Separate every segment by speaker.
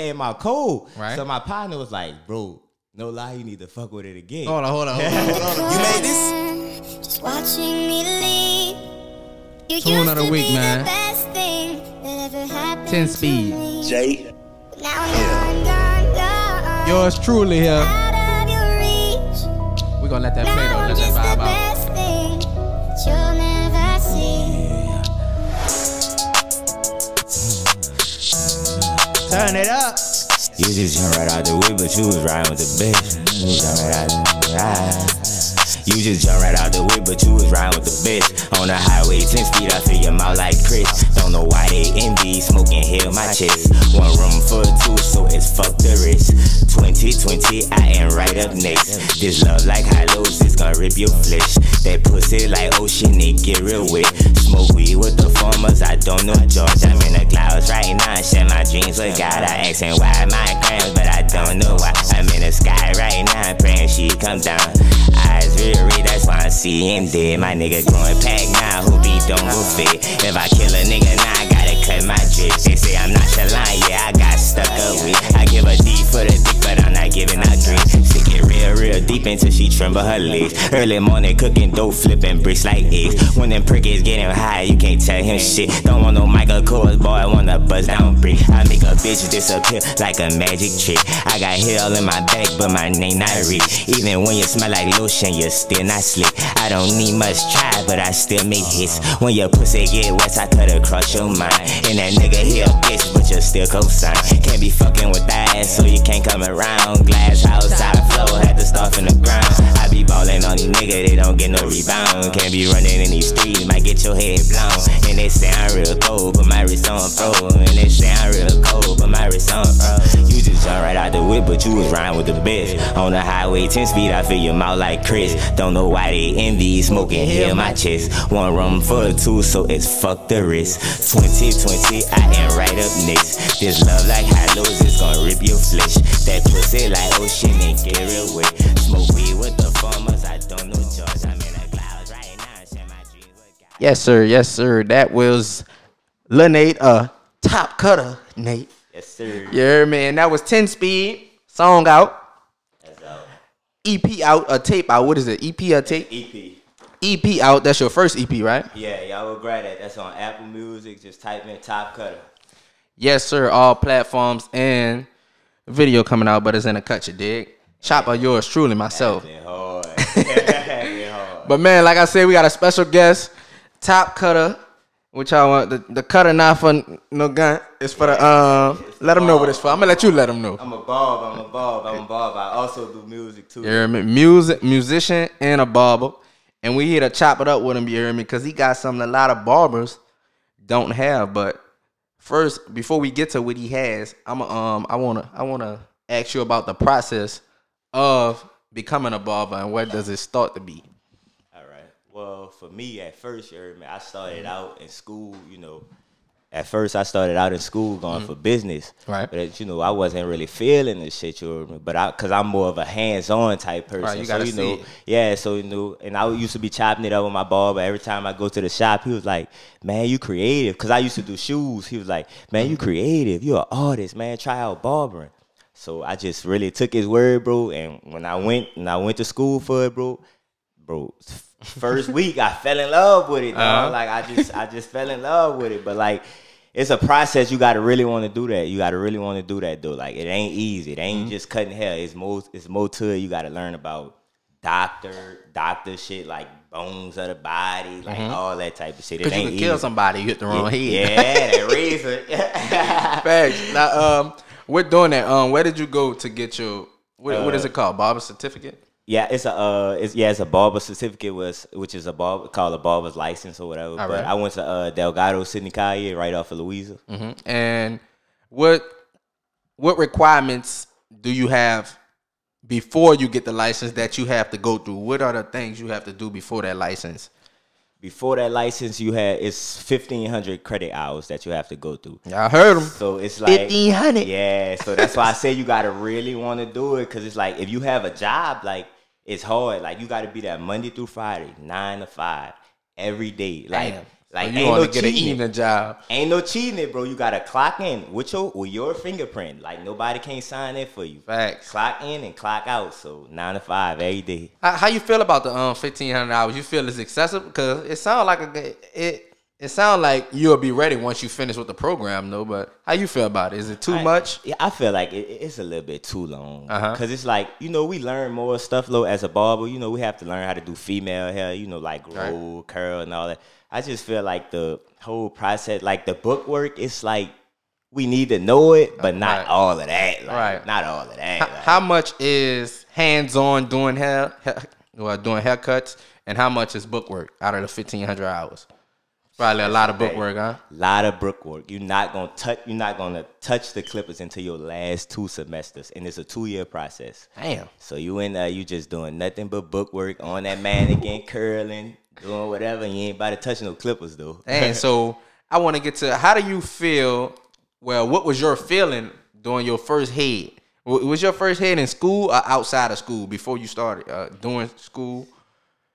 Speaker 1: and my code.
Speaker 2: Right.
Speaker 1: So my partner was like, bro, no lie, you need to fuck with it again.
Speaker 2: Hold on, hold on, hold on, hold on.
Speaker 3: You made this?
Speaker 4: Just watching me leave. You
Speaker 2: Tune
Speaker 4: used
Speaker 2: of the week, man.
Speaker 4: The best thing that ever
Speaker 2: 10 speed.
Speaker 4: me.
Speaker 3: Jay.
Speaker 4: Now I'm gone, gone, gone.
Speaker 2: Yours truly here.
Speaker 4: Out of your reach.
Speaker 2: We're gonna let that play though.
Speaker 1: Turn it up. You just jump right out the whip, but you was riding with the bitch. You right out the ride. You just jump right out the whip, but you was riding with the bitch. On the highway, 10 speed, I fill your mouth like Chris. Don't know why they envy, smoking hell my chest. One room for two, so it's fuck the rest. 2020, I am right up next. This love like highlows it's gonna rip your flesh. That pussy like ocean, it get real wet. Smoke weed with the farmers, I don't know George. I'm in the clouds right now, share my dreams with God. I asking why my grams, but I don't know why. I'm in the sky right now, praying she come down. Eyes real that's why I see seeing dead. My nigga growing pack now, who be don't go fit. If I kill a nigga now, I gotta cut my drip. They say I'm not nonchalant, yeah, I got stuck up with. I give a D for the dick, but I'm not giving out drink. Stick it real, real deep until tremble her legs. Early morning cooking dope, flipping bricks like eggs. When them prickers getting high, you can't tell him shit. Don't want no Michael Kors, boy, I wanna buzz down brick. I make a bitch disappear like a magic trick. I got hell in my back, but my name not rich. Even when you smell like lotion, you still not slick. I don't need much try, but I still make hits. When your pussy get wet, I cut across your mind. And that nigga here a bitch, but you still co-sign. Can't be fucking with that, so you can't come around. Glass house, high flow, had to start from the ground. I be ballin' on these niggas, they don't get no rebound. Can't be running in these streets, might get your head blown. And they say I'm real cold, but my wrist on pro. And they say I'm real cold, but my wrist on pro. You just jump right out the whip, but you was riding with the bitch. On the highway, 10 speed, I feel your mouth like Chris. Don't know why they envy, smoking heal my chest. One rum for two, so it's fuck the risk. 2020, I am right up next. This love like hollows is gonna rip your flesh. That pussy like ocean and get real wet. Smoke weed with
Speaker 2: Yes, sir. Yes, sir. That was Lil Nate, uh, 7OPCUTTA, Nate.
Speaker 1: Yes, sir.
Speaker 2: Yeah, man. That was 10 speed. Song out.
Speaker 1: That's out.
Speaker 2: EP out. A tape out. What is it? EP or tape?
Speaker 1: EP.
Speaker 2: EP out. That's your first EP, right?
Speaker 1: Yeah, y'all will grab that. That's on Apple Music. Just type in 7OPCUTTA.
Speaker 2: Yes, sir. All platforms and video coming out, but it's in a cut, you dig? Chop of yours truly, myself.
Speaker 1: Hard. Hard.
Speaker 2: But man, like I said, we got a special guest, 7OPCUTTA. Which I want the, the cutter not for no gun. It's for the um. Let them know what it's for. I'm gonna let you let them know.
Speaker 1: I'm a bob. I'm a bob. I'm a bob. I also do music too.
Speaker 2: You hear me? Music, musician, and a barber. And we here to chop it up with him. You hear me? Because he got something a lot of barbers don't have. But first, before we get to what he has, I'm um I wanna I wanna ask you about the process of becoming a barber and what does it start to be.
Speaker 1: Well, for me, at first, you heard me. I started out in school. You know, at first I started out in school going for business.
Speaker 2: Mm-hmm. Right.
Speaker 1: But you know, I wasn't really feeling this shit. You heard. But I, cause I'm more of a hands-on type person.
Speaker 2: Right, you
Speaker 1: so you know,
Speaker 2: it.
Speaker 1: yeah. So you know, and I used to be chopping it up with my barber. Every time I go to the shop, he was like, "Man, you creative." Cause I used to do shoes. He was like, "Man,
Speaker 2: Mm-hmm.
Speaker 1: you creative. You're an artist, man. Try out barbering." So I just really took his word, bro. And when I went and I went to school for it, bro, bro, first week I fell in love with it.
Speaker 2: Uh-huh.
Speaker 1: Like I just I just fell in love with it. But like it's a process. You gotta really want to do that. You gotta really want to do that though. Like it ain't easy. It ain't
Speaker 2: Mm-hmm.
Speaker 1: just cutting hair. It's more it's more to it. You gotta learn about doctor doctor shit like bones of the body, like all that type of shit. It
Speaker 2: Because Mm-hmm. you
Speaker 1: ain't
Speaker 2: can kill somebody, you hit the wrong
Speaker 1: Yeah,
Speaker 2: head.
Speaker 1: Yeah, that razor.
Speaker 2: Facts. Now, um, we're doing that. Um, where did you go to get your what, what is it called? Barber certificate.
Speaker 1: Yeah, it's a uh, it's yeah, it's a barber certificate was which is a barber called a barber's license or whatever. but
Speaker 2: right.
Speaker 1: I went to uh, Delgado, Sidney Collier, right off of Louisa.
Speaker 2: And what what requirements do you have before you get the license that you have to go through? What are the things you have to do before that license?
Speaker 1: Before that license, you had it's fifteen hundred credit hours that you have to go through.
Speaker 2: Y'all heard them
Speaker 1: So it's like
Speaker 2: 1500.
Speaker 1: Yeah, so that's why I say you gotta really want to do it because it's like if you have a job, like it's hard. Like you got to be there Monday through Friday, nine to five, every day. Like
Speaker 2: Damn.
Speaker 1: Like
Speaker 2: you
Speaker 1: ain't no
Speaker 2: get an
Speaker 1: cheating.
Speaker 2: evening job.
Speaker 1: Ain't no cheating it, bro. You gotta clock in with your with your fingerprint. Like nobody can't sign in for you.
Speaker 2: Facts.
Speaker 1: Clock in and clock out. So nine to five every day.
Speaker 2: How, how you feel about the um fifteen hundred hours? You feel it's excessive because it sounds like a it. It sounds like you'll be ready once you finish with the program, though. But how you feel about it? Is it too
Speaker 1: I-
Speaker 2: much?
Speaker 1: Yeah, I feel like it, it's a little bit too long.
Speaker 2: Uh-huh.
Speaker 1: Cause it's like you know we learn more stuff though as a barber. You know we have to learn how to do female hair. You know like grow, curl, and all that. I just feel like the whole process, like the book work, it's like we need to know it, but not
Speaker 2: Right.
Speaker 1: all of that. Like,
Speaker 2: Right.
Speaker 1: Not all of that.
Speaker 2: How,
Speaker 1: like-
Speaker 2: how much is hands-on doing hair, hair well, doing haircuts, and how much is book work out of the fifteen hundred hours? Probably a lot of book work, huh?
Speaker 1: lot of book work. You're not gonna touch. You're not gonna touch the clippers until your last two semesters, and it's a two year process.
Speaker 2: Damn.
Speaker 1: So you in there, you just doing nothing but book work on that mannequin, curling, doing whatever. You ain't about to touch no clippers though.
Speaker 2: And so I want to get to how do you feel? Well, what was your feeling during your first head? Was your first head in school or outside of school before you started uh, doing school?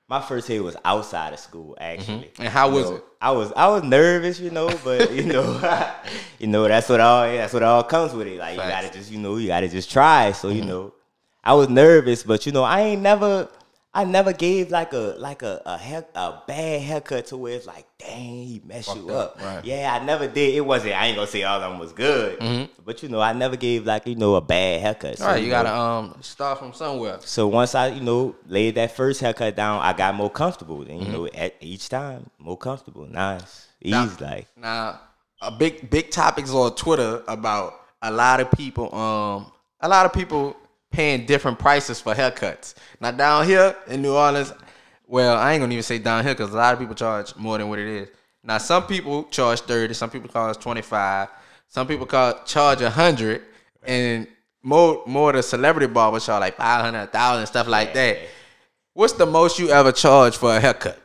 Speaker 1: My first hit was outside of school, actually.
Speaker 2: And how
Speaker 1: You
Speaker 2: was
Speaker 1: know,
Speaker 2: it?
Speaker 1: I was I was nervous, you know, but you know, you know that's what all that's what all comes with it. Like you
Speaker 2: Facts. Mm-hmm.
Speaker 1: gotta just you know you gotta just try. So you know, I was nervous, but you know I ain't never I never gave like a like a a, hair, a bad haircut to where it's like dang he messed you
Speaker 2: up,
Speaker 1: up.
Speaker 2: right.
Speaker 1: Yeah, I never did. It wasn't. I ain't gonna say all of them was good, but you know I never gave like you know a bad haircut. So,
Speaker 2: Mm-hmm. All right, you
Speaker 1: know,
Speaker 2: gotta um start from somewhere.
Speaker 1: so once I, you know, laid that first haircut down, I got more comfortable. And you know, at each time, more comfortable. Nice. Ease like.
Speaker 2: Now, a big big topics on Twitter about a lot of people um a lot of people paying different prices for haircuts. Now down here in New Orleans, well, I ain't gonna even say down here because a lot of people charge more than what it is. Now some people charge thirty, some people charge twenty five, some people call, charge a hundred, and more more of the celebrity barbers charge like five hundred, thousand, stuff like that. What's the most you ever charge for a haircut?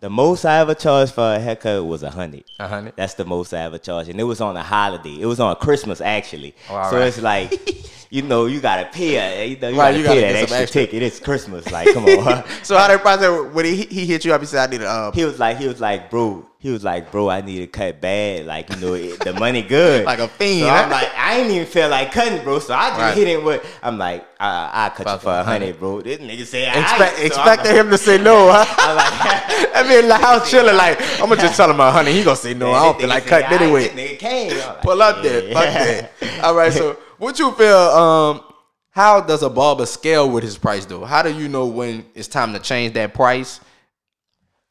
Speaker 1: The most I ever charged for a haircut was a hundred.
Speaker 2: A hundred?
Speaker 1: That's the most I ever charged, and it was on a holiday. It was on Christmas actually.
Speaker 2: Oh, all
Speaker 1: so
Speaker 2: right.
Speaker 1: it's like, you know, you gotta pay a, you know, you
Speaker 2: Right,
Speaker 1: gotta
Speaker 2: you
Speaker 1: pay
Speaker 2: gotta
Speaker 1: that
Speaker 2: get some
Speaker 1: extra,
Speaker 2: extra.
Speaker 1: ticket. It's Christmas, like, come on.
Speaker 2: So how that process when he he hit you up, he said I need a uh,
Speaker 1: he was like, he was like, bro, he was like, bro, I need to cut bad, like you know, it, the money good,
Speaker 2: Like a fiend,
Speaker 1: So? I'm like, I ain't even feel like cutting, bro. So I just
Speaker 2: Right.
Speaker 1: hit him with, I'm like, I, I cut you
Speaker 2: Fuck
Speaker 1: for a
Speaker 2: hundred.
Speaker 1: bro. This nigga say, I
Speaker 2: expect
Speaker 1: I,
Speaker 2: expecting him to say no, huh?
Speaker 1: I'm like,
Speaker 2: I mean, like how chilling. Like I'm gonna just tell him a hundred. He gonna say no. I don't feel like cutting anyway.
Speaker 1: Nigga came. Like,
Speaker 2: Pull up there, fuck that. All right. So what you feel? Um, how does a barber scale with his price though? How do you know when it's time to change that price?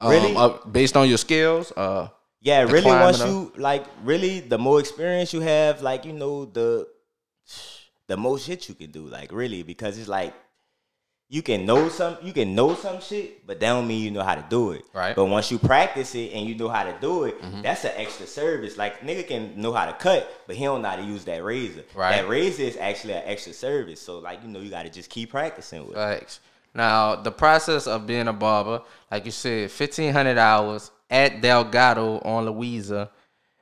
Speaker 2: Um,
Speaker 1: Really?
Speaker 2: uh, based on your skills. Uh,
Speaker 1: Yeah, really. Once
Speaker 2: up.
Speaker 1: you like, really, the more experience you have, like you know, the the most shit you can do. Like really, because it's like you can know some, you can know some shit, but that don't mean you know how to do it.
Speaker 2: Right.
Speaker 1: But once you practice it and you know how to do it,
Speaker 2: Mm-hmm.
Speaker 1: that's an extra service. Like nigga can know how to cut, but he don't know how to use that razor.
Speaker 2: Right.
Speaker 1: That razor is actually an extra service. So like you know, you got to just keep practicing with. it.
Speaker 2: Facts. Now, the process of being a barber, like you said, fifteen hundred hours at Delgado on Louisa.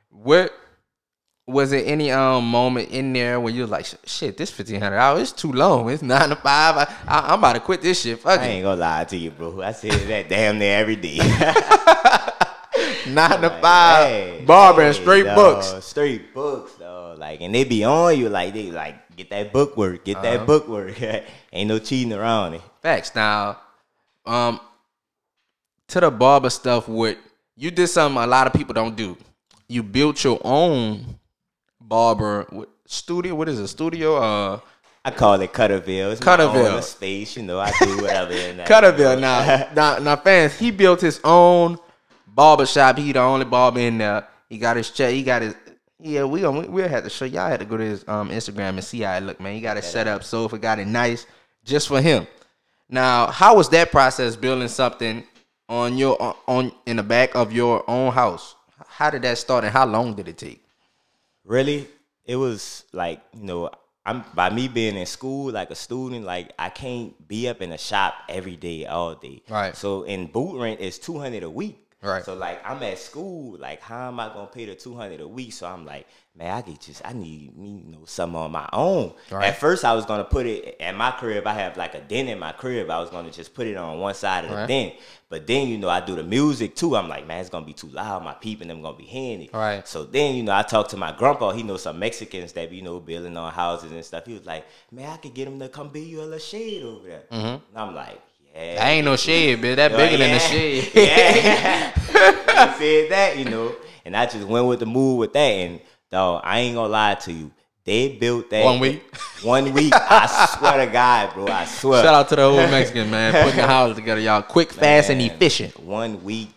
Speaker 2: What was there any um moment in there where you was like, shit, this fifteen hundred hours is too long. It's nine to five. I, I, I'm about to quit this shit. Fuck
Speaker 1: I
Speaker 2: it.
Speaker 1: ain't gonna lie to you, bro. I say that damn near every day.
Speaker 2: Nine to
Speaker 1: Like,
Speaker 2: five,
Speaker 1: hey,
Speaker 2: barber and straight
Speaker 1: dawg,
Speaker 2: books.
Speaker 1: Straight books, dog. Like, and they be on you, like they like get that book work, get
Speaker 2: Uh-huh.
Speaker 1: that book work. Ain't no cheating around it.
Speaker 2: Facts. Now, um, to the barber stuff, what you did something a lot of people don't do. You built your own barber studio. What is it? Studio? Uh,
Speaker 1: I call it CuttaVille. It's CuttaVille. space, you know. I do whatever. in that, CuttaVille.
Speaker 2: Now, now, now, fans. He built his own barber shop. He the only barber in there. He got his check. He got his. Yeah, we gonna we'll have to show y'all. Had to go to his um Instagram and see how it look, man. He got it set up sofa, got it nice just for him. Now, how was that process building something on your on, on in the back of your own house? How did that start and how long did it take?
Speaker 1: really it was like you know i'm by me being in school like a student like i can't be up in a shop every day all day
Speaker 2: Right.
Speaker 1: so in boot rent it's 200 a week
Speaker 2: Right.
Speaker 1: So like I'm at school, like how am I gonna pay the two hundred a week? So I'm like, man, I get just I need me you know something on my own.
Speaker 2: Right.
Speaker 1: At first I was gonna put it at my crib. I have like a den in my crib. I was gonna just put it on one side of the
Speaker 2: Right.
Speaker 1: den. But then you know I do the music too. I'm like, man, it's gonna be too loud. My people them gonna be handy.
Speaker 2: Right.
Speaker 1: So then you know I talked to my grandpa. He knows some Mexicans that you know building on houses and stuff. He was like, man, I could get him to come build you a little shade over there. Mm-hmm. And I'm like, yeah.
Speaker 2: That ain't no shade, bitch. That
Speaker 1: Yo,
Speaker 2: bigger than the
Speaker 1: yeah.
Speaker 2: shade.
Speaker 1: Yeah. said that, you know. And I just went with the move with that. And dog, I ain't gonna lie to you. They built that
Speaker 2: One week?
Speaker 1: One week. I swear to God, bro. I swear.
Speaker 2: Shout out to the whole Mexican man putting the houses together, y'all. Quick, fast, and efficient.
Speaker 1: One week.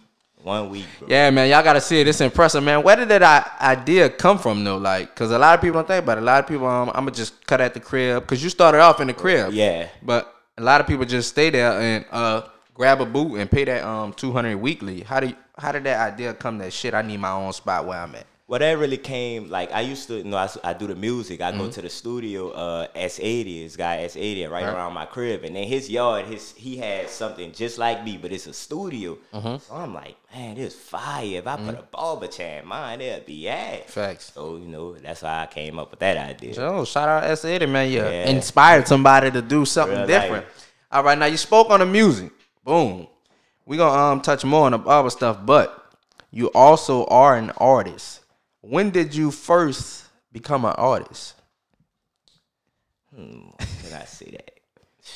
Speaker 1: One week, bro.
Speaker 2: Yeah, man, y'all gotta see it. It's impressive, man. Where did that idea come from, though? Like, cause a lot of people don't think about it. A lot of people, um, I'm gonna just cut at the crib, cause you started off in the crib.
Speaker 1: Yeah.
Speaker 2: But a lot of people just stay there and uh grab a boot and pay that um 200 weekly. How do you, how did that idea come? That shit, I need my own spot where I'm at.
Speaker 1: Well, that really came like I used to, you know, I do the music. I
Speaker 2: Mm-hmm.
Speaker 1: go to the studio, uh, S80, this guy S80, right
Speaker 2: Right.
Speaker 1: around my crib, and in his yard, his he had something just like me, but it's a studio.
Speaker 2: Mm-hmm.
Speaker 1: So I'm like, man, this fire. If I put a barber chair in mine, it'd be at.
Speaker 2: Facts.
Speaker 1: So you know, that's why I came up with that idea.
Speaker 2: Oh, shout out S80, man. You
Speaker 1: Yeah.
Speaker 2: inspired somebody to do something
Speaker 1: Real
Speaker 2: different.
Speaker 1: life.
Speaker 2: All right, now you spoke on the music. Boom. We gonna um touch more on the barber stuff, but you also are an artist. When did you first become an artist?
Speaker 1: When could I say that?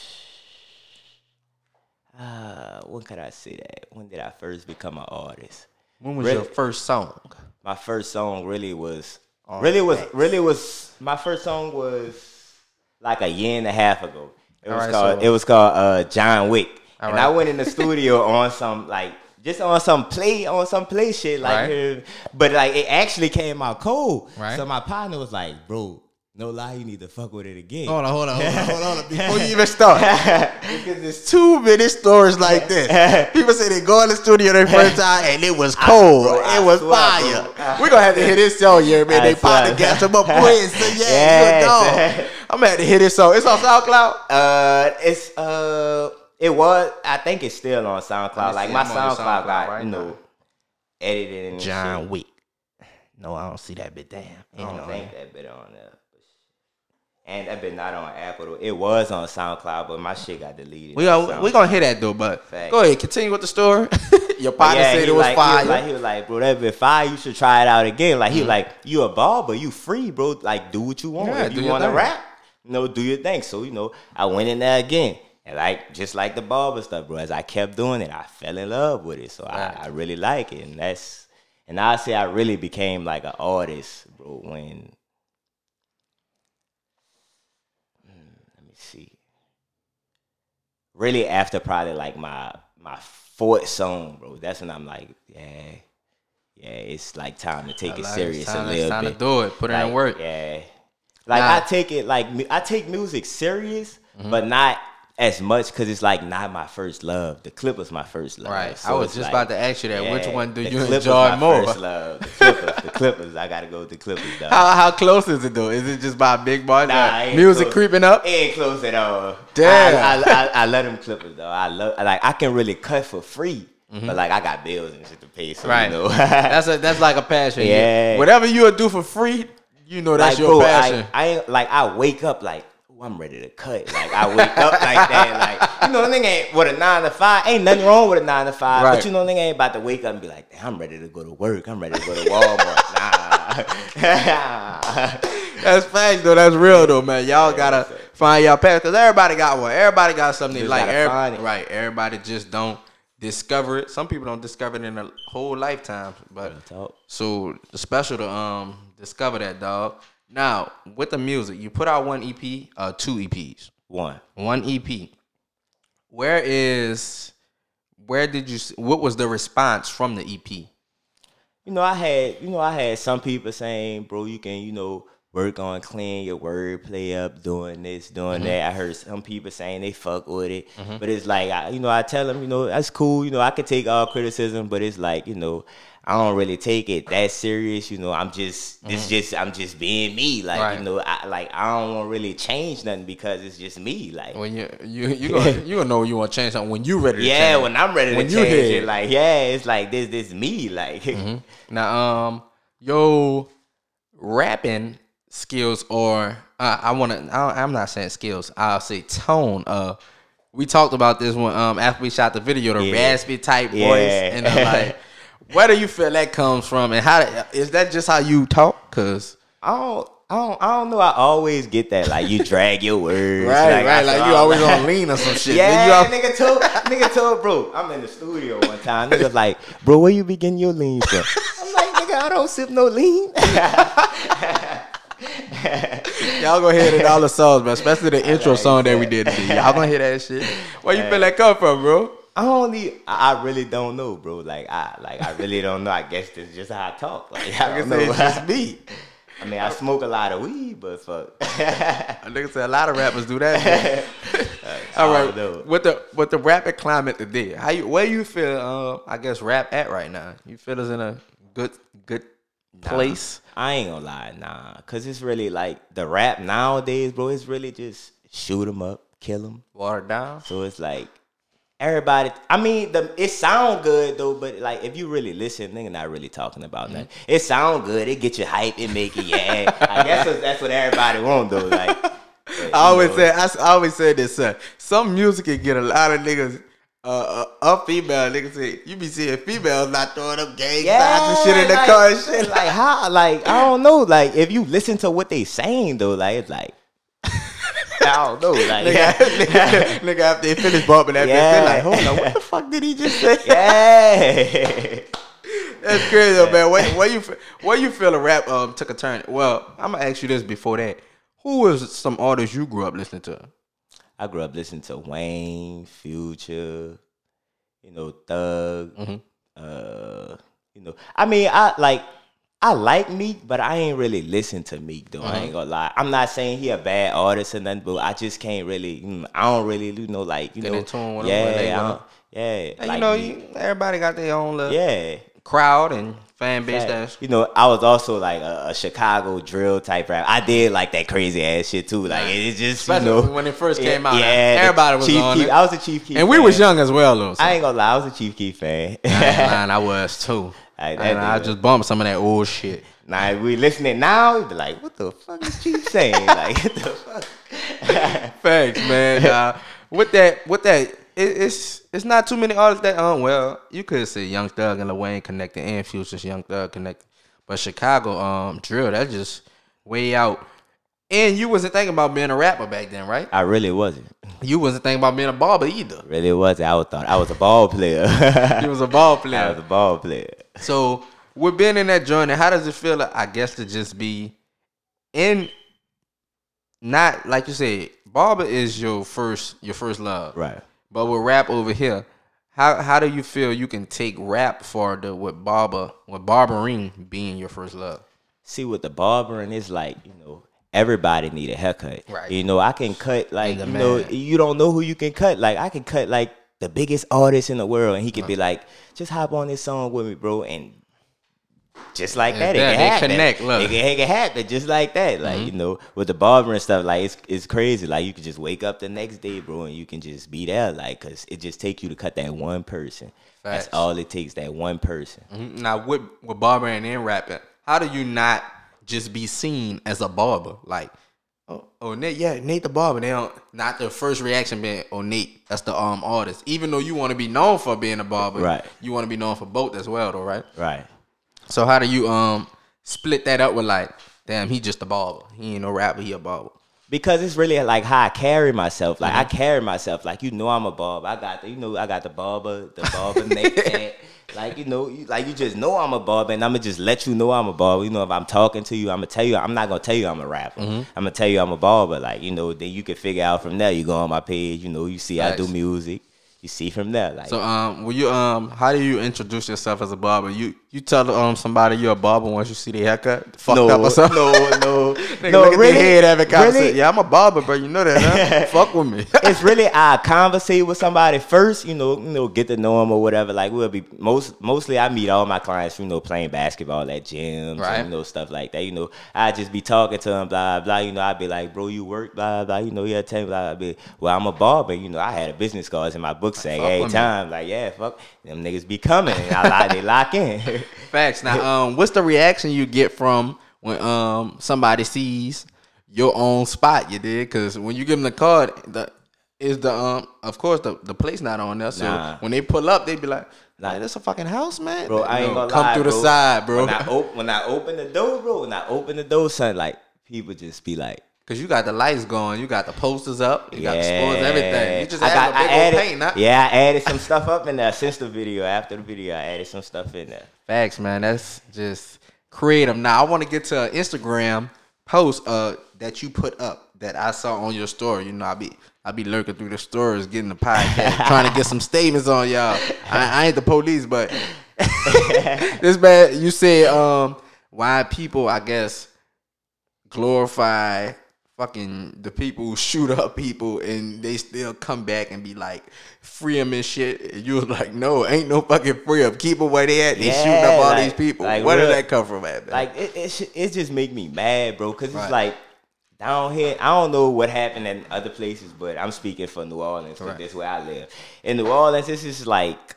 Speaker 1: Uh, when could I say that? When did I first become an artist?
Speaker 2: When was
Speaker 1: Really?
Speaker 2: your first song?
Speaker 1: my first song really was really was really was my first song was like a year and a half ago. It was
Speaker 2: Alright,
Speaker 1: called
Speaker 2: so-
Speaker 1: it was called uh, John Wick, and I went in the studio on some like just on some play on some play shit like,
Speaker 2: Right.
Speaker 1: but like it actually came out cold.
Speaker 2: Right.
Speaker 1: So my partner was like, "Bro, no lie, you need to fuck with it again."
Speaker 2: Hold on, hold on, hold on, hold on. Before you even start, because there's two minute stories like this. People say they go in the studio their first time and it was cold.
Speaker 1: bro,
Speaker 2: it was fire.
Speaker 1: bro.
Speaker 2: We're gonna have to hit this song here, man.
Speaker 1: I
Speaker 2: They partner gas them up quick. So yeah,
Speaker 1: Yes.
Speaker 2: you a dog. I'm gonna have to hit this song. It's on SoundCloud.
Speaker 1: Uh, it's uh, it was. I think it's still on SoundCloud. Like my
Speaker 2: I'm on your
Speaker 1: SoundCloud,
Speaker 2: SoundCloud
Speaker 1: got
Speaker 2: right
Speaker 1: you know,
Speaker 2: now.
Speaker 1: edited and
Speaker 2: John
Speaker 1: shit.
Speaker 2: Wick. No, I don't see that bit. Damn.
Speaker 1: I
Speaker 2: Ain't
Speaker 1: don't
Speaker 2: no
Speaker 1: think that bit on there. And that bit not on Apple. It was on SoundCloud, but my shit got deleted.
Speaker 2: We
Speaker 1: on
Speaker 2: gonna we gonna hit that though, but
Speaker 1: Facts.
Speaker 2: go ahead, continue with the story. Your
Speaker 1: But
Speaker 2: partner
Speaker 1: yeah,
Speaker 2: said it was
Speaker 1: like,
Speaker 2: fire.
Speaker 1: He was like, he was like, bro, that bit fire. You should try it out again. Like he
Speaker 2: Mm-hmm.
Speaker 1: was like, you a barber, you free, bro. Like do what you want.
Speaker 2: Yeah,
Speaker 1: if
Speaker 2: do
Speaker 1: you want to rap, you know, do your thing. So you know, I went in there again. And like just like the barber stuff, bro. As I kept doing it, I fell in love with it. So
Speaker 2: Right.
Speaker 1: I, I really like it, and that's and I say I really became like an artist, bro. When Hmm, let me see, really after probably like my my fourth song, bro. That's when I'm like, yeah, yeah, it's like time to take
Speaker 2: I
Speaker 1: it
Speaker 2: like it.
Speaker 1: serious
Speaker 2: It's time,
Speaker 1: a little
Speaker 2: time
Speaker 1: bit.
Speaker 2: to do it. Put it
Speaker 1: like,
Speaker 2: in work.
Speaker 1: Yeah. Like
Speaker 2: Nah.
Speaker 1: I take it like I take music serious,
Speaker 2: Mm-hmm.
Speaker 1: but not as much because it's like not my first love. The clip was my first love.
Speaker 2: Right.
Speaker 1: So
Speaker 2: I was just
Speaker 1: like-
Speaker 2: about to ask you that. Which one do you enjoy more?
Speaker 1: First love. The Clippers. the Clippers. I gotta go with the Clippers though.
Speaker 2: How how close is it though? Is it just by big boys?
Speaker 1: Nah,
Speaker 2: music
Speaker 1: close.
Speaker 2: creeping up?
Speaker 1: It ain't close at all.
Speaker 2: Damn.
Speaker 1: I, I, I, I love them Clippers though. I love like I can really cut for free, but like I got bills and shit to pay, so
Speaker 2: Mm-hmm. Right.
Speaker 1: you know.
Speaker 2: that's a that's like a passion.
Speaker 1: Yeah.
Speaker 2: Whatever you would do for free, you know that's
Speaker 1: like,
Speaker 2: your
Speaker 1: bro,
Speaker 2: passion.
Speaker 1: I, I ain't like I wake up like "Ooh, I'm ready to cut. Like I wake up like that. Like you know, nigga ain't with a nine to five. Ain't nothing wrong with a nine to five.
Speaker 2: Right.
Speaker 1: But you know, nigga ain't about to wake up and be like, I'm ready to go to work. I'm ready to go to Walmart. nah.
Speaker 2: That's facts though. That's real though, man. Y'all gotta find y'all path because everybody got one. Everybody got something they like.
Speaker 1: gotta
Speaker 2: Every- right. Everybody just don't discover it. Some people don't discover it in a whole lifetime, but so it's special to um discover that dog. Now with the music, you put out one EP, uh, two EPs,
Speaker 1: One.
Speaker 2: one EP. Where is, where did you? What was the response from the EP?
Speaker 1: you know, I had, you know, I had some people saying, bro, you can, you know, work on clean your wordplay up, doing this, doing that. I heard some people saying they fuck with it, but it's like I, you know, I tell them, you know, that's cool. You know, I can take all criticism, but it's like you know. I don't really take it that serious, you know. I'm just, this just, I'm just being me, like
Speaker 2: Right.
Speaker 1: you know. I like, I don't want to really change nothing because it's just me, like.
Speaker 2: When you you you gonna you gonna know you want to change something when you ready. To
Speaker 1: Yeah, when I'm ready
Speaker 2: When
Speaker 1: to change it, like yeah, it's like this, this me, like
Speaker 2: Now, um, yo, rapping skills or uh, I want to. I'm not saying skills. I'll say tone. Uh, we talked about this one um after we shot the video, the
Speaker 1: Yeah.
Speaker 2: raspy type voice,
Speaker 1: Yeah.
Speaker 2: and uh, like, where do you feel that comes from, and how is that just how you talk? Cause
Speaker 1: I don't, I don't, I don't know. I always get that, like you drag your words,
Speaker 2: right, right,
Speaker 1: I
Speaker 2: like you always on lean or some shit.
Speaker 1: Yeah, nigga told, nigga told, bro. I'm in the studio one time. Nigga like, bro, where you be getting your lean from? I'm like, nigga, I don't sip no lean.
Speaker 2: Y'all gonna hear it in all the songs, but especially the intro
Speaker 1: like
Speaker 2: song that we did today. Y'all gonna hear that shit. Where you feel that come from, bro?
Speaker 1: I don't. I really don't know, bro. Like I, like I really don't know. I guess this is just how I talk. Like I don't know.
Speaker 2: It's just me.
Speaker 1: I mean, I smoke a lot of weed, but fuck.
Speaker 2: A nigga said a lot of rappers do that. All right, with the with the rapping climate today, how you where you feel? Uh, I guess rap at right now. You feel is in a good good place.
Speaker 1: I ain't gonna lie, nah, cause it's really like the rap nowadays, bro. It's really just shoot 'em up, kill 'em.
Speaker 2: water down.
Speaker 1: So it's like everybody. I mean, the it sound good though, but like if you really listen, nigga, not really talking about
Speaker 2: Mm-hmm.
Speaker 1: nothing. It sound good. It get you hype. It make you yeah. I guess that's- that's what everybody want though. Like
Speaker 2: I always
Speaker 1: know,
Speaker 2: say I, I always say this. Uh, some music can get a lot of niggas. Uh, uh, up female niggas say you be seeing females not throwing up gang signs and shit in the
Speaker 1: like,
Speaker 2: car and shit.
Speaker 1: Like how? Like I don't know. Like if you listen to what they saying though, like it's like I don't know. Like
Speaker 2: Nigga, nigga, nigga, after they finish bumping that bitch,
Speaker 1: Yeah.
Speaker 2: they like, hold on, what the fuck did he just say?
Speaker 1: yeah.
Speaker 2: That's crazy, though, man. Where, where you where you feel a rap um took a turn? Well, I'm gonna ask you this before that. Who was some artists you grew up listening to?
Speaker 1: I grew up listening to Wayne, Future, you know, Thug.
Speaker 2: Mhm.
Speaker 1: Uh, you know, I mean, I like, I like Meek, but I ain't really listen to Meek though. I ain't gonna lie. I'm not saying he a bad artist or nothing, but I just can't really. mm, I don't really, you know, like you
Speaker 2: Get
Speaker 1: know,
Speaker 2: tune with
Speaker 1: yeah,
Speaker 2: when they
Speaker 1: I
Speaker 2: wanna-
Speaker 1: don't- yeah.
Speaker 2: And
Speaker 1: like
Speaker 2: you know, you, everybody got their own little
Speaker 1: yeah.
Speaker 2: crowd and fan base. That's
Speaker 1: You know, I was also like a, a Chicago drill type rap. I did like that crazy ass shit too. Like it just you know
Speaker 2: when it first came out,
Speaker 1: Yeah,
Speaker 2: everybody was
Speaker 1: Chief
Speaker 2: on
Speaker 1: Keef-
Speaker 2: it.
Speaker 1: I was a Chief Keef,
Speaker 2: and we was young as well, though. So.
Speaker 1: I ain't gonna lie, I was a Chief Keef fan.
Speaker 2: I I was too.
Speaker 1: Like,
Speaker 2: and I just bumped some of that old shit.
Speaker 1: now if we listening now, we be like, what the fuck is Chief saying? like what the fuck?
Speaker 2: Thanks, man. Uh, with that, with that, it, it's it's not too many artists that um. Well, you could say Young Thug and Lil Wayne connected, and Future's Young Thug connected, but Chicago um drill that's just way out. And you wasn't thinking about being a rapper back then, right?
Speaker 1: I really wasn't.
Speaker 2: You wasn't thinking about being a barber either.
Speaker 1: Really wasn't. I was thought I was a ball player.
Speaker 2: You was a ball player.
Speaker 1: I was a ball player.
Speaker 2: So with being in that journey, how does it feel? I guess to just be in, not like you said, barber is your first your first love,
Speaker 1: Right.
Speaker 2: But with rap over here, how how do you feel you can take rap further with barber with barbering being your first love?
Speaker 1: see with the barbering it's like you know everybody need a haircut
Speaker 2: Right.
Speaker 1: you know i can cut like you know you don't know who you can cut like i can cut like the biggest artist in the world and he could be like just hop on this song with me bro and just like
Speaker 2: Yeah,
Speaker 1: that, it can happen.
Speaker 2: connect, look. Mm-hmm.
Speaker 1: It, can, it can happen just like that. Like you know, with the barber and stuff, like it's it's crazy. Like you can just wake up the next day, bro, and you can just be there. Like, cause it just take you to cut that one person.
Speaker 2: Facts.
Speaker 1: That's all it takes. That one person.
Speaker 2: Mhm. Now with with barbering and then rapping, how do you not just be seen as a barber? Like, oh, oh Nate, yeah, Nate the barber. They don't not the first reaction being, oh Nate, that's the um artist. Even though you want to be known for being a barber,
Speaker 1: Right.
Speaker 2: You want to be known for both as well, though, right?
Speaker 1: Right.
Speaker 2: So how do you um split that up with like, damn, he just a barber. He ain't no rapper, he a barber.
Speaker 1: because it's really like how I carry myself. Like
Speaker 2: Mm-hmm.
Speaker 1: I carry myself. Like you know I'm a barber. I got the you know I got the barber, the barber neck tat. Like you know, you, like you just know I'm a barber, and I'ma just let you know I'm a barber. You know, if I'm talking to you, I'ma tell you. I'm not gonna tell you I'm a rapper.
Speaker 2: Mm-hmm.
Speaker 1: I'm gonna tell you I'm a barber. Like you know, then you can figure out from there. You go on my page. You know, you see I do music. You see from there. Like
Speaker 2: So um, will you um, how do you introduce yourself as a barber? You You tell um somebody you're a barber once you see their haircut fucked
Speaker 1: no,
Speaker 2: up or something.
Speaker 1: no, no,
Speaker 2: Nigga,
Speaker 1: no.
Speaker 2: look at
Speaker 1: really,
Speaker 2: their head having conversation.
Speaker 1: really,
Speaker 2: Yeah, I'm a barber, bro. You know that, huh? Fuck with me.
Speaker 1: it's really I conversate with somebody first, you know, you know, get to know them or whatever. Like we'll be most mostly I meet all my clients, you know, playing basketball at gyms
Speaker 2: Right.
Speaker 1: and you know stuff like that. You know, I just be talking to them, blah blah. You know, I'd be like, bro, you work, blah blah. You know, yeah, tell me, blah. Be, well, I'm a barber. You know, I had a business cards in my book saying
Speaker 2: Fuck
Speaker 1: every
Speaker 2: with me.
Speaker 1: time, like, yeah, fuck, them niggas be coming. And I they lock in.
Speaker 2: Facts. Now, um, what's the reaction you get from when um somebody sees your own spot? You did because when you give them the card, the is the um of course the the place not on there. So
Speaker 1: Nah.
Speaker 2: when they pull up, they be like,
Speaker 1: Like
Speaker 2: "Nah, this a fucking house, man."
Speaker 1: bro. I ain't
Speaker 2: No,
Speaker 1: gonna
Speaker 2: come
Speaker 1: lie,
Speaker 2: through
Speaker 1: bro.
Speaker 2: the side, bro.
Speaker 1: When I, op- when I open the door, bro, when I open the door, son, like people just be like,
Speaker 2: Cause you got the lights going, you got the posters up, you got the sports, everything. You just
Speaker 1: I got- I
Speaker 2: old
Speaker 1: added,
Speaker 2: paint, huh?
Speaker 1: Yeah, I added some stuff up in there since the video. After the video, I added some stuff in there.
Speaker 2: Facts, man. That's just creative. Now I want to get to an Instagram post uh that you put up that I saw on your story. You know, I be I be lurking through the stories, getting the podcast, trying to get some statements on y'all. I, I ain't the police, but this man, you said um why people, I guess, glorify fucking the people shoot up people and they still come back and be like free them and shit. And you was like, no, ain't no fucking free them. Keep them where they at. They shooting up all
Speaker 1: like-
Speaker 2: these people.
Speaker 1: like
Speaker 2: where
Speaker 1: real-
Speaker 2: did that come from, at, man?
Speaker 1: Like it, it, it just make me mad, bro. Cause it's
Speaker 2: Right.
Speaker 1: like down here. I don't know what happened in other places, but I'm speaking for New Orleans.
Speaker 2: Right.
Speaker 1: that's where I live. In New Orleans, this is like.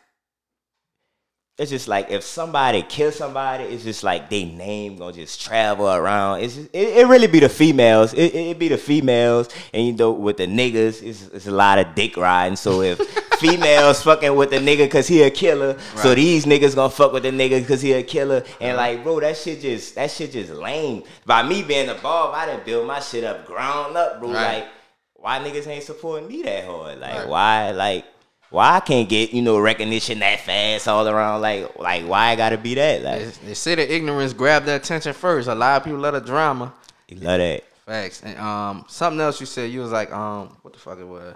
Speaker 1: It's just like if somebody kills somebody, it's just like they name gonna just travel around. It's just, it, it really be the females. It, it, be the females, and you know with the niggas, it's, it's a lot of dick riding. So if females fucking with the nigga cause he a killer, so these niggas gonna fuck with the nigga cause he a killer, and uh-huh. like bro, that shit just that shit just lame. By me being a bob, I didn't build my shit up ground up, bro.
Speaker 2: Right.
Speaker 1: Like why niggas ain't supporting me that hard? Like
Speaker 2: Right.
Speaker 1: why like. Why I can't get you know recognition that fast all around? Like, like why I gotta be that? Like,
Speaker 2: they, they say that ignorance grab the attention first. A lot of people love the drama.
Speaker 1: you love that.
Speaker 2: Facts. And um something else you said, you was like, um, what the fuck it was?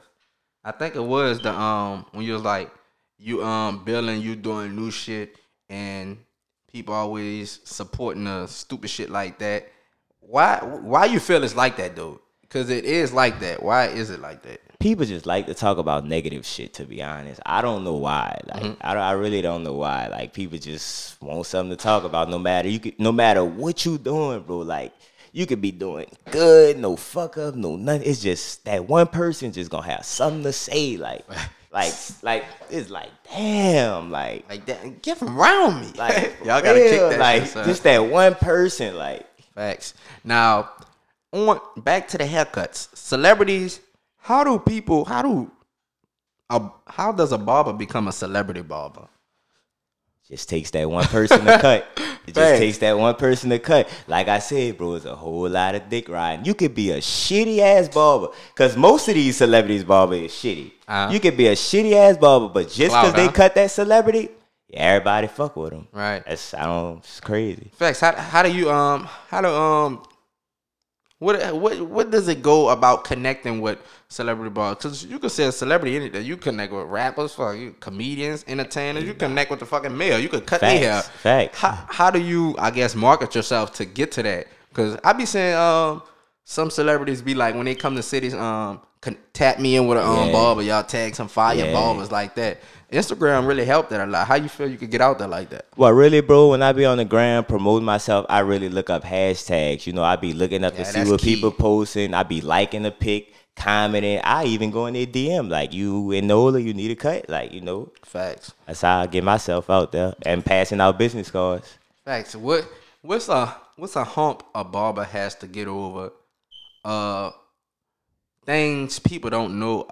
Speaker 2: I think it was the um when you was like you um building, you doing new shit and people always supporting the stupid shit like that. Why why you feel it's like that though? Cause it is like that. Why is it like that?
Speaker 1: People just like to talk about negative shit to be honest i don't know why like
Speaker 2: Mm-hmm.
Speaker 1: I, I really don't know why like people just want something to talk about no matter you could no matter what you doing bro like you could be doing good no fuck up no nothing it's just that one person just gonna have something to say like like like it's like damn like
Speaker 2: Like that get from around me.
Speaker 1: like
Speaker 2: y'all gotta
Speaker 1: real,
Speaker 2: kick that
Speaker 1: like
Speaker 2: shit,
Speaker 1: just that one person like
Speaker 2: Facts. Now, on back to the haircuts. Celebrities, how do people how do a, how does a barber become a celebrity barber?
Speaker 1: just takes that one person to cut. It just takes that one person to cut. Like I said, bro, it's a whole lot of dick riding. You could be a shitty ass barber, cause most of these celebrities barber is shitty.
Speaker 2: Uh-huh.
Speaker 1: You could be a shitty ass barber, but just cause they cut that celebrity, everybody fuck with them.
Speaker 2: Right.
Speaker 1: That's I don't. It's crazy.
Speaker 2: Facts. How, how do you um how do um what what what does it go about connecting with celebrity barbers? Because you could say a celebrity anything. You connect with rappers, fuck you, comedians, entertainers. You connect with the fucking mayor. You could cut their hair.
Speaker 1: Facts. Facts.
Speaker 2: How how do you I guess market yourself to get to that? Because I be saying um some celebrities be like when they come to cities um con- tap me in with a um
Speaker 1: Yeah.
Speaker 2: barber. Y'all tag some fire
Speaker 1: Yeah.
Speaker 2: barbers like that. Instagram really helped that a lot. How you feel you could get out there like that?
Speaker 1: Well, really, bro, when I be on the gram promoting myself, I really look up hashtags. You know, I be looking up
Speaker 2: Yeah,
Speaker 1: to see what
Speaker 2: key.
Speaker 1: people posting. I be liking the pic, commenting. I even go in their DM like, you in Nola, you need a cut. Like, you know,
Speaker 2: Facts.
Speaker 1: that's how I get myself out there and passing out business cards.
Speaker 2: Facts. What what's a what's a hump a barber has to get over? Uh, things people don't know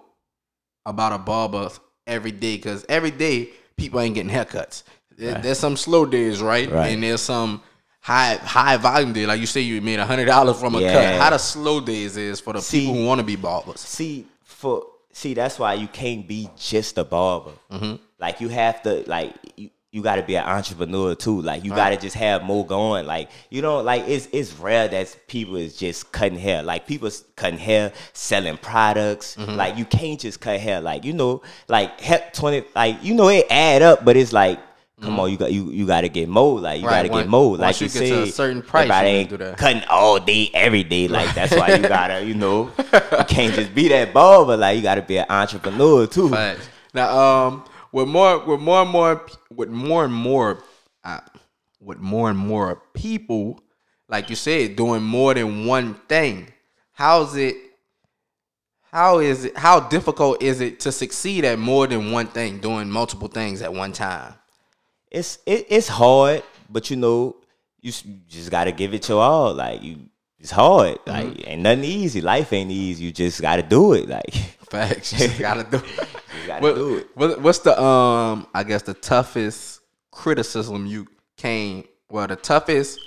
Speaker 2: about a barber every day because every day people ain't getting haircuts. There- There's some slow days, right?
Speaker 1: Right.
Speaker 2: And there's some high high volume day. Like you say, you made a hundred dollars from a cut. How the slow days is for the
Speaker 1: See-
Speaker 2: people who want to be barbers.
Speaker 1: See, for see, that's why you can't be just a barber. Mm-hmm. Like you have to like you, you got to be an entrepreneur too. Like you got to just have more going. Like you know, like it's it's rare that people is just cutting hair. Like people cutting hair, selling products. Mm-hmm. Like you can't just cut hair. Like you know, like twenty. Like you know, it add up, but it's like Come on, you got you you got to get more. Like you.
Speaker 2: Right,
Speaker 1: got to
Speaker 2: once-
Speaker 1: get more. Like
Speaker 2: you
Speaker 1: you, said,
Speaker 2: certain price,
Speaker 1: everybody ain't cutting all day, every day. Like that's why you gotta, you know, you can't just be that ball, but Like you gotta be an entrepreneur too.
Speaker 2: Now, um, with more, with more and more, with more and more, uh, with more and more people, like you said, doing more than one thing. How's it? How is it? How difficult is it to succeed at more than one thing, doing multiple things at one time?
Speaker 1: It's it, it's hard, but you know, you you just gotta give it your all. Like you, it's hard. Like
Speaker 2: Mm-hmm.
Speaker 1: ain't nothing easy. Life ain't easy. You just gotta do it. Like
Speaker 2: Facts. You just gotta do it.
Speaker 1: you gotta
Speaker 2: What-
Speaker 1: do it.
Speaker 2: what- what's the um? I guess the toughest criticism you came. Well, the toughest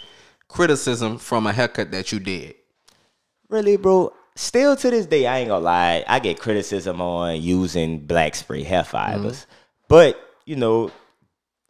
Speaker 2: criticism from a haircut that you did.
Speaker 1: Really, bro. Still to this day, I ain't gonna lie. I get criticism on using black spray hair fibers,
Speaker 2: Mm-hmm.
Speaker 1: but you know,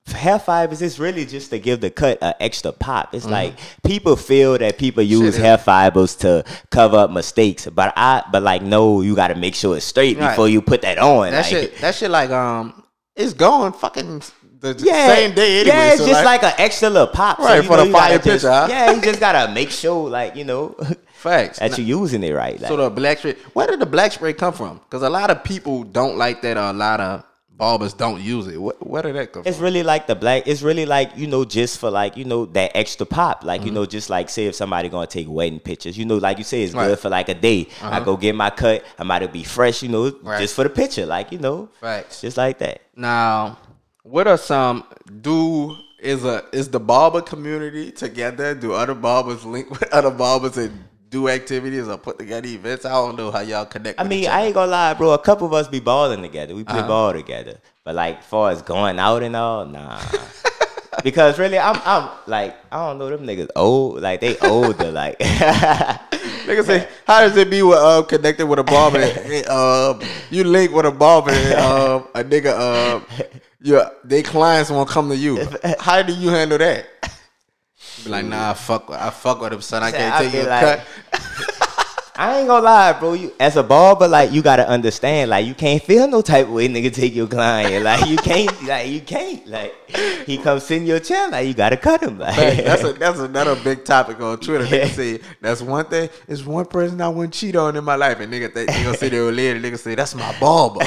Speaker 1: hair fibers is really just to give the cut an extra pop. It's like people feel that people use
Speaker 2: Mm-hmm.
Speaker 1: hair fibers to cover up mistakes, but I, but like, no, you got to make sure it's straight
Speaker 2: Right.
Speaker 1: before you put that on.
Speaker 2: That
Speaker 1: like,
Speaker 2: shit. That shit. Like um, it's going fucking the
Speaker 1: Yeah,
Speaker 2: same day anyway.
Speaker 1: Yeah, it's
Speaker 2: so
Speaker 1: just like, an extra little pop.
Speaker 2: Right,
Speaker 1: you
Speaker 2: for
Speaker 1: know
Speaker 2: the fire
Speaker 1: just-
Speaker 2: picture, huh?
Speaker 1: Yeah, you just gotta make sure, like you know,
Speaker 2: facts.
Speaker 1: that you're using it right. Like,
Speaker 2: so the black spray. Where did the black spray come from? Because a lot of people don't like that. Or a lot of barbers don't use it. Where, where did that come
Speaker 1: It's
Speaker 2: from?
Speaker 1: really like the black. It's really like you know, just for like you know that extra pop. Like you mm-hmm. know, just like say if somebody gonna take wedding pictures, you know, like you say, it's
Speaker 2: Right.
Speaker 1: good for like a day. I uh-huh. go get my cut. I might be fresh, you know,
Speaker 2: Right.
Speaker 1: just for the picture. Like you know,
Speaker 2: Facts.
Speaker 1: just like that.
Speaker 2: Now, what are some do is a is the barber community together? Do other barbers link with other barbers and do activities or put together events? I don't know how y'all connect.
Speaker 1: I mean, I ain't gonna lie, bro. A couple of us be balling together. We play
Speaker 2: Uh-huh.
Speaker 1: ball together. But like, far as going out and all, nah. because really, I'm, I'm like, I don't know them niggas old. Like they older. like,
Speaker 2: Nigga say, how does it be with uh, connected with a barber? and, um, you link with a barber, and, um, a nigga, um, your they clients won't come to you. How do you handle that? Be like, nah, I fuck, with, I fuck with him, son. I can't
Speaker 1: I
Speaker 2: take
Speaker 1: be
Speaker 2: you a
Speaker 1: like-
Speaker 2: cut.
Speaker 1: I ain't gonna lie, bro. You as a barber, like you gotta understand, like you can't feel no type of way, nigga. Take your client, like you can't, like you can't, like he comes in your chair, like you gotta cut him, like
Speaker 2: Hey, that's a, that's another big topic on Twitter. Nigga say that's one thing. It's one person I wouldn't cheat on in my life, and nigga, they, they gonna sit there later. Nigga say that's my barber.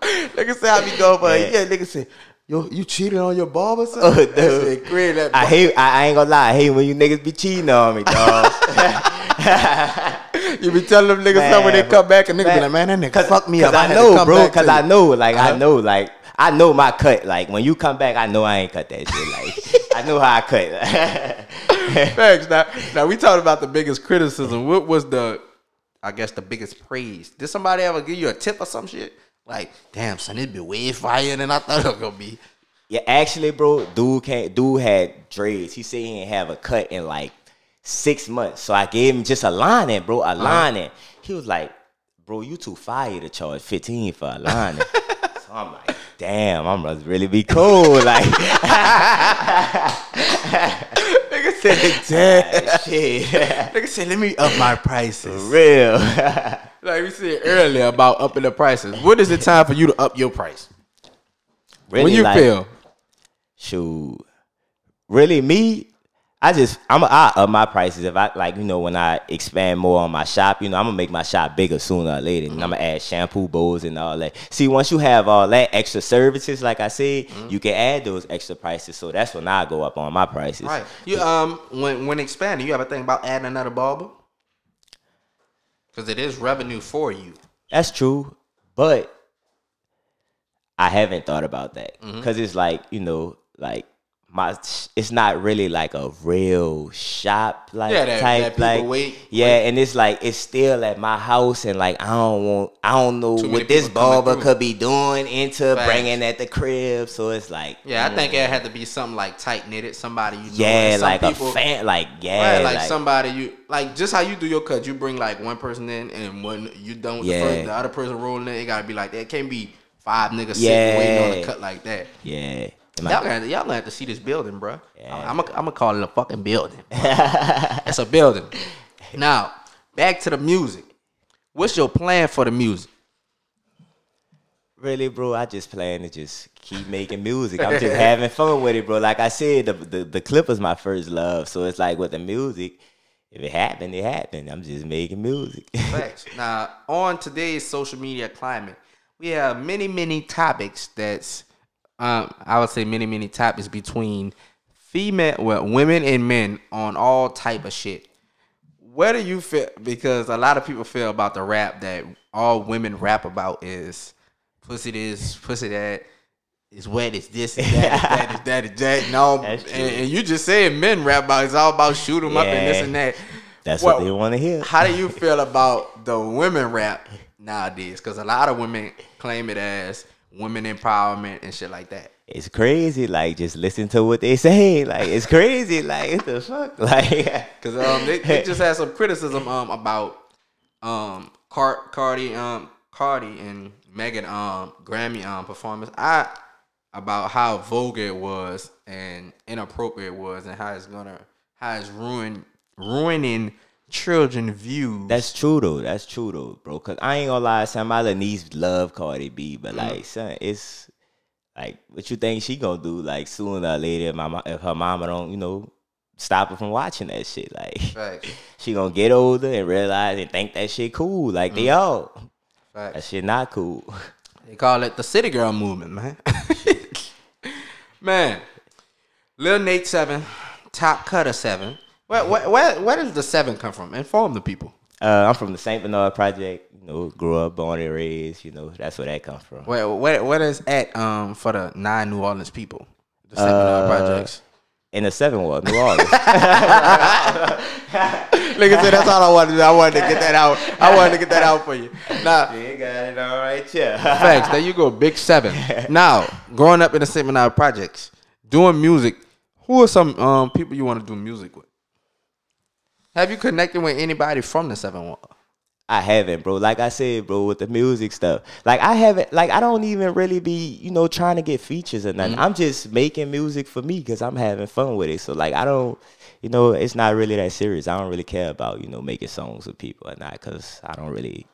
Speaker 2: nigga say I be going but
Speaker 1: Yeah.
Speaker 2: yeah. Nigga say yo, you cheated on your barber, son.
Speaker 1: Oh,
Speaker 2: That shit crazy, that
Speaker 1: I hate. I, I ain't gonna lie. I hate when you niggas be cheating on me, dog.
Speaker 2: You be telling them niggas something when they come back, and nigga be like, man, that nigga
Speaker 1: Cause,
Speaker 2: fuck me
Speaker 1: cause
Speaker 2: up.
Speaker 1: I,
Speaker 2: to
Speaker 1: know, bro. Cause I know, like
Speaker 2: Uh-huh.
Speaker 1: I know, like I know my cut. Like when you come back, I know I ain't cut that shit. Like I know how I cut.
Speaker 2: Thanks. Now, now we talked about the biggest criticism. What was the, I guess, the biggest praise? Did somebody ever give you a tip or some shit? Like, damn, son, it be way fire than I thought it was gonna be.
Speaker 1: Yeah, actually, bro, dude can't. Dude had dreads. He said he didn't have a cut in like six months. So I gave him just a lining, bro, a uh-huh. lining. He was like, "Bro, you too fire to charge fifteen for a lining." so I'm like, "Damn, I'm gonna really be cool." Like,
Speaker 2: said, damn.
Speaker 1: shit,
Speaker 2: Nigga said, let me up my prices.
Speaker 1: real.
Speaker 2: Like we said earlier about upping the prices. What is the time for you to up your price?
Speaker 1: really,
Speaker 2: when you
Speaker 1: like,
Speaker 2: feel.
Speaker 1: shoot, really me, I just I'm I up my prices if I like you know when I expand more on my shop, you know I'm gonna make my shop bigger sooner or later, and I'm gonna add shampoo bowls and all that. See, once you have all that extra services, like I said,
Speaker 2: Mm-hmm.
Speaker 1: you can add those extra prices. So that's when I go up on my prices.
Speaker 2: Right. You um when when expanding, you ever think about adding another barber? Because it is revenue for you.
Speaker 1: That's true, but I haven't thought about that
Speaker 2: Mm-hmm.
Speaker 1: because it's like you know, like my, it's not really like a real shop like
Speaker 2: Yeah, that-
Speaker 1: type
Speaker 2: that
Speaker 1: like
Speaker 2: wait-
Speaker 1: yeah,
Speaker 2: wait.
Speaker 1: and it's like it's still at my house and like I don't want I don't know
Speaker 2: Too
Speaker 1: what this barber could be doing into
Speaker 2: Facts.
Speaker 1: bringing at the crib, so it's like
Speaker 2: Yeah, I
Speaker 1: mm,
Speaker 2: think it had to be something like tight knitted, somebody you know.
Speaker 1: yeah,
Speaker 2: some
Speaker 1: like
Speaker 2: people-
Speaker 1: a fan, like yeah,
Speaker 2: Right, like,
Speaker 1: like,
Speaker 2: somebody you like just how you do your cut. You bring like one person in, and when you don't, the, first, the other person rolling in, it gotta be like that. It can't be five niggas sitting waiting on a cut like that.
Speaker 1: yeah. Am
Speaker 2: Y'all gonna, y'all gonna have to see this building, bro.
Speaker 1: Yeah.
Speaker 2: I'm gonna I'm call it a fucking building. it's a building. Now, back to the music. What's your plan for the music?
Speaker 1: Really, bro, I just plan to just keep making music. I'm just having fun with it, bro. Like I said, the, the the clip was my first love, so it's like with the music, if it happened, it happened. I'm just making music.
Speaker 2: Now, on today's social media climate, we have many, many topics that's, um, I would say many, many topics between female, well, women and men on all type of shit. Where do you feel? Because a lot of people feel about the rap that all women rap about is pussy this, pussy that. It's wet, it's this, it's that, it's that, it's that, it's that. No, and, and you just saying men rap about it's all about shoot 'em up and this and that.
Speaker 1: That's
Speaker 2: Well,
Speaker 1: what they want to hear.
Speaker 2: How do you feel about the women rap nowadays? Because a lot of women claim it as women empowerment and shit like that.
Speaker 1: It's crazy. Like just listen to what they say. Like it's crazy. Like what the fuck? Like
Speaker 2: Because um, they, they just had some criticism um about um Car- Cardi um Cardi and Megan um Grammy um performance. I about how vulgar it was and inappropriate it was and how it's gonna how it's ruin ruining children views.
Speaker 1: That's true though. That's true though, bro. Cause I ain't gonna lie, son. My little niece love Cardi B, but
Speaker 2: Mm-hmm.
Speaker 1: like, son, it's like, what you think she gonna do? Like, sooner or later, if my if her mama don't, you know, stop her from watching that shit, like, she gonna get older and realize and think that shit cool. Like
Speaker 2: Mm.
Speaker 1: they all,
Speaker 2: Facts.
Speaker 1: that shit not cool.
Speaker 2: They call it the City Girl movement, man. man, Lil Nate seven, Top Cutter seven. Where, where, where, does the seven come from? Inform the people.
Speaker 1: Uh, I'm from the Saint Bernard Project. You know, grew up, born and raised. You know, that's where that comes from.
Speaker 2: Where, where, where is at um for the nine New Orleans people? The seven
Speaker 1: Uh,
Speaker 2: projects.
Speaker 1: In the Seven Ward, New Orleans.
Speaker 2: Nigga said that's all I wanted to do. I wanted to get that out. I wanted to get that out for you. Nah,
Speaker 1: you got it all right, yeah.
Speaker 2: thanks. There you go. Big seven. Now, growing up in the seminar projects, doing music, who are some um, people you want to do music with? Have you connected with anybody from the seven one?
Speaker 1: I haven't, bro. Like I said, bro, with the music stuff. Like I haven't, like I don't even really be, you know, trying to get features or nothing. I'm just making music for me because I'm having fun with it. So like I don't, you know, it's not really that serious. I don't really care about, you know, making songs with people or not because I don't really.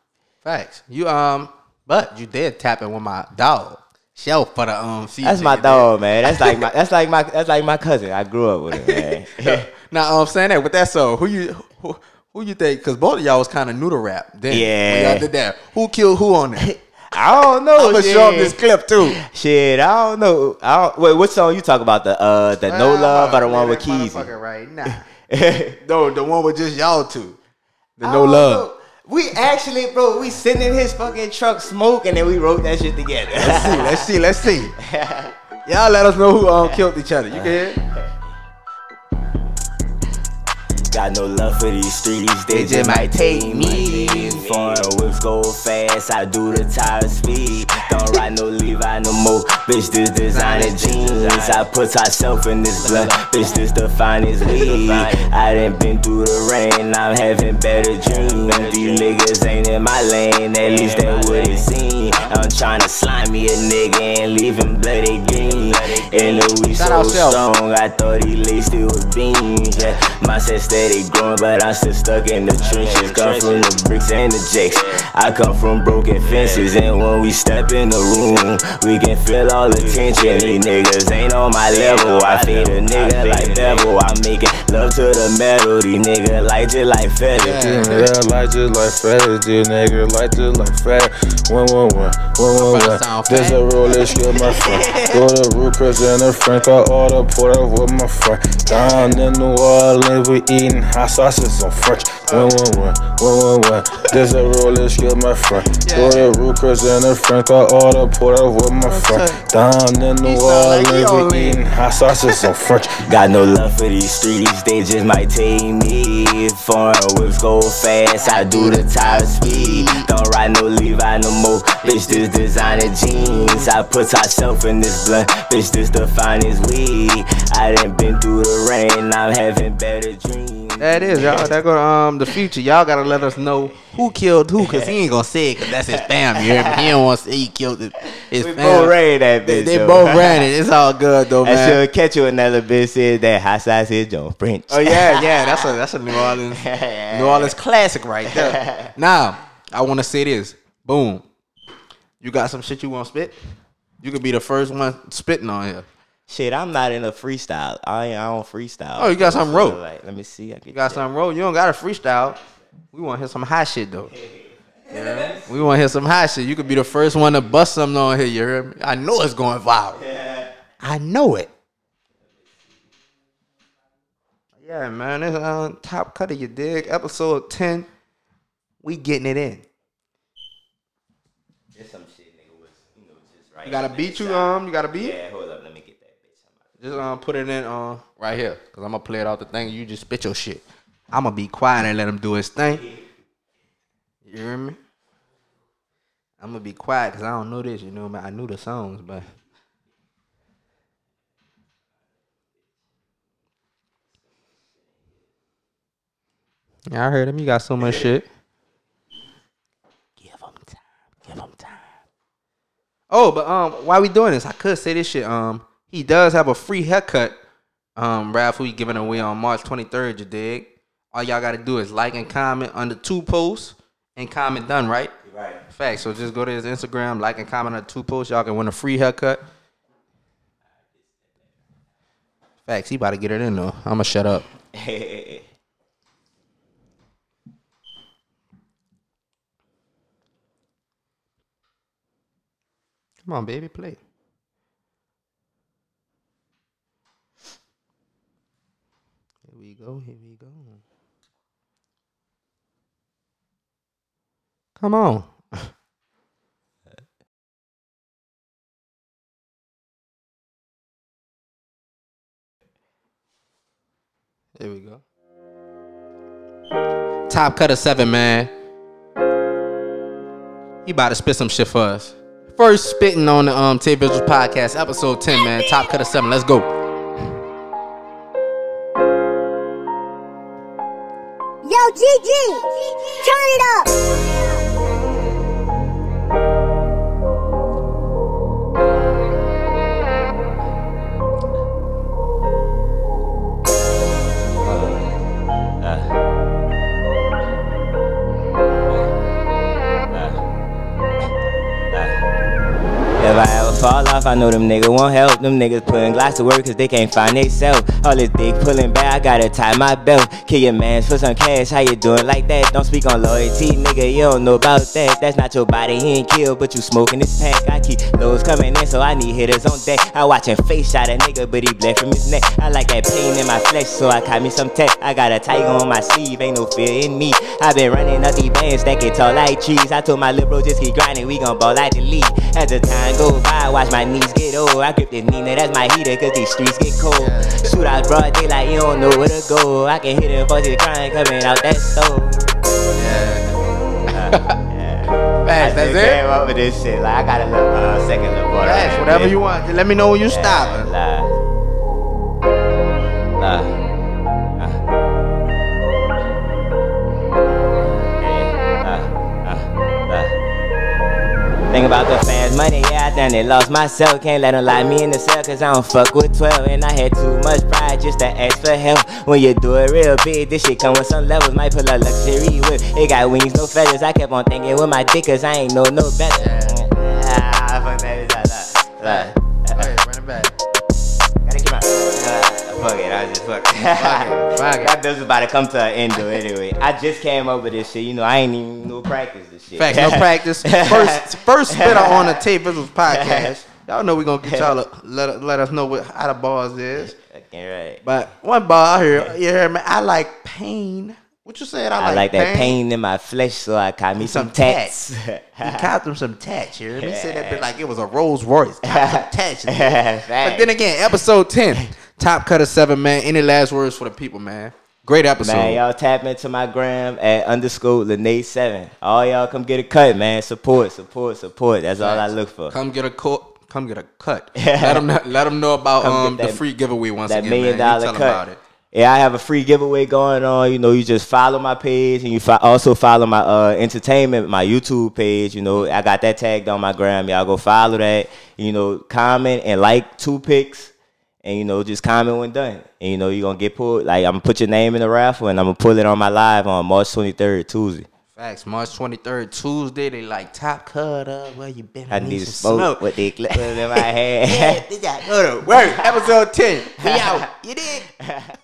Speaker 2: Facts. You um, but you did tap in with my dog. Show for the um.
Speaker 1: That's my dog, man. That's like my, that's like my, that's like my cousin. I grew up with him, man.
Speaker 2: Now I'm saying that with that so who you who, who you think? Because both of y'all was kind of new to rap. Then when
Speaker 1: Yeah.
Speaker 2: y'all did that. Who killed who on that?
Speaker 1: I don't know.
Speaker 2: I'm gonna show up this clip too.
Speaker 1: Shit, I don't know. I don't, wait, what song you talk about? The uh, the No Love or the one with Keezy?
Speaker 2: Right now. no, the one with just y'all two. The
Speaker 1: I
Speaker 2: no love.
Speaker 1: know. We actually, bro, we sitting in his fucking truck smoking and then we wrote that shit together.
Speaker 2: Let's see, let's see, let's see. Y'all let us know who um killed each other. You can hear?
Speaker 1: Got no love for these streets, they just might take me. Foreign whips go fast, I do the tire speed. Don't ride no Levi no more, bitch. This designer jeans, I put myself in this blood, bitch. This the finest weed. I done been through the rain, I'm having better dreams. These niggas ain't in my lane, at least that what it seem. I'm tryna slime me a nigga and leave him bloody green. And the weed so strong, I thought he laced it with beans. Yeah, my set steady growing, but I'm still stuck in the trenches. Come from the bricks and the jakes. I come from broken fences, and when we step in the room, we can feel all the tension. These niggas ain't on my level. I feed a nigga like Bevel. I'm making love to the metal. These niggas like it like feather.
Speaker 5: Nigga like just like fat, this nigga like just like fat. One one one, one one
Speaker 2: About to
Speaker 5: one.
Speaker 2: sound
Speaker 5: This
Speaker 2: fat.
Speaker 5: a roll, let's get my friend. Go to Ruth's Chris and a friend, got all the porter with my friend. Down in New Orleans, we eating hot sausages on French. One one one, one one one. This a roll, let's my friend. Go to Ruth's Chris and a friend, got all the porter with my friend. Down in New
Speaker 2: sound like he
Speaker 5: Orleans,
Speaker 2: on
Speaker 5: we eating hot sausages on French.
Speaker 1: Got no love for these streets, they just might take me. Foreign whips go fast, I do the tire speed. Don't ride no Levi no more, bitch. This designer jeans, I put myself in this blunt, bitch. This the finest weed. I done been through the rain, I'm having better dreams.
Speaker 2: That is y'all. That go um the future. Y'all gotta let us know who killed who, cause he ain't gonna say it, cause that's his fam. You hear me? He don't want to say he killed his, his
Speaker 1: We
Speaker 2: fam.
Speaker 1: both ran that
Speaker 2: They,
Speaker 1: bitch.
Speaker 2: they
Speaker 1: though.
Speaker 2: both ran it. It's all good though,
Speaker 1: I should catch you another bitch said that hot sauce is John French.
Speaker 2: Oh yeah, yeah. That's a that's a New Orleans New Orleans classic right there. Now I want to say this. Boom. You got some shit you want to spit? You could be the first one spitting on here.
Speaker 1: Shit, I'm not in a freestyle. I ain't, I don't freestyle.
Speaker 2: Oh, you got something wrote.
Speaker 1: Like, let me see. I
Speaker 2: You got something roll. You don't got a freestyle. We want to hear some hot shit though. Yeah. We want to hear some hot shit. You could be the first one to bust something on here. You heard me? I know it's going viral. Yeah. I know it. Yeah, man. It's uh, top cut of your dig. Episode ten. We getting it in.
Speaker 1: There's some shit, nigga, was, you know, just right.
Speaker 2: You got to beat you um. You got to beat.
Speaker 1: Yeah, hold up. Let me get that bitch. I'm
Speaker 2: Just um, put it in uh, right here, cause I'm gonna play it off the thing. You just spit your shit. I'm gonna be quiet and let him do his thing. You hear me? I'm gonna be quiet because I don't know this. You know, man. I knew the songs, but yeah, I heard him. You got so much shit. Give him time. Give him time. Oh, but um, why we doing this? I could say this shit. Um, he does have a free haircut. Um, raffle he giving away on March 23rd. You dig? All y'all got to do is like and comment under two posts and comment done right.
Speaker 1: Right.
Speaker 2: Facts. So just go to his Instagram, like and comment on two posts. Y'all can win a free haircut. Facts. He about to get it in though. I'ma shut up. Come on, baby, play. Here we go. Here we go. Come on. There we go. Top cutter seven, man. He about to spit some shit for us. First spitting on the um TAEVI$UALS podcast, episode 10, man. Top cutter seven. Let's go.
Speaker 4: GG, turn it up.
Speaker 1: Fall off, I know them niggas won't help. Them niggas putting glass to work cause they can't find they self. All this dick pulling back, I gotta tie my belt. Kill your mans for some cash, how you doing like that? Don't speak on loyalty, nigga, you don't know about that. That's not your body, he ain't killed, but you smoking this pack. I keep those coming in, so I need hitters on deck. I watch him face shot a nigga, but he bled from his neck. I like that pain in my flesh, so I caught me some tech. I got a tiger on my sleeve, ain't no fear in me. i been running up these bands, stacking tall like trees. I told my little just keep grinding, we gon' ball like the league. As the time go by, watch my knees get old. I grip this Nina, that's my heater, cause these streets get cold. Shoot out broad daylight, you don't know where to go. I can hear them voices crying coming out that stove.
Speaker 2: Facts, that's
Speaker 1: I just
Speaker 2: it.
Speaker 1: came up with this shit. Like, I got a little uh, second little boy.
Speaker 2: Facts, whatever you want. Just let me know when you.
Speaker 1: Nah. Nah. Think about the fans money, yeah, I done it, lost myself. Can't let them lie me in the cell, cause I don't fuck with 12. And I had too much pride just to ask for help. When you do it real big, this shit come with some levels. Might pull a luxury whip. It got wings, no feathers. I kept on thinking with my dick, cause I ain't know no better. Ah, fuck that, fuck it, I just fuck. it.
Speaker 2: fuck it.
Speaker 1: That bill's about to come to an end though. Anyway, I just came up with this shit. You know, I ain't even no practice this shit.
Speaker 2: Facts, no practice. First, first spitter on the TAEVI$UALS podcast. Y'all know we gonna get y'all to let, let us know what how the bars is.
Speaker 1: Okay, right.
Speaker 2: But one bar I hear, you hear me? I like pain. What you said? I like,
Speaker 1: I like that pain in my flesh, so I caught me some,
Speaker 2: Some
Speaker 1: tats.
Speaker 2: He copped him some tats. You hear me? He said that bit like it was a Rolls Royce. Copped some tats. But then again, episode ten, top cutter seven, man. Any last words for the people, man? Great episode.
Speaker 1: Man, y'all tap into my gram at underscore Lene7. All y'all come get a cut, man. Support, support, support. That's all I look for.
Speaker 2: Come get a cut. Come get a cut. let them let them know about
Speaker 1: Come get
Speaker 2: um the free giveaway once
Speaker 1: that
Speaker 2: again.
Speaker 1: million
Speaker 2: man. You
Speaker 1: dollar
Speaker 2: tell 'em
Speaker 1: cut.
Speaker 2: about it.
Speaker 1: Yeah, I have a free giveaway going on. You know, you just follow my page and you fo- also follow my uh, entertainment, my YouTube page. You know, I got that tagged on my gram. Y'all go follow that. You know, comment and like two pics and you know just comment when done and you know you're gonna get pulled like i'm gonna put your name in the raffle and i'm gonna pull it on my live on march 23rd tuesday
Speaker 2: Facts, March 23rd, Tuesday, they like top cut up. Where you been?
Speaker 1: I need, need some smoke. smoke. What they put in my head.
Speaker 2: yeah, they got go to work. Episode 10. We out. You did.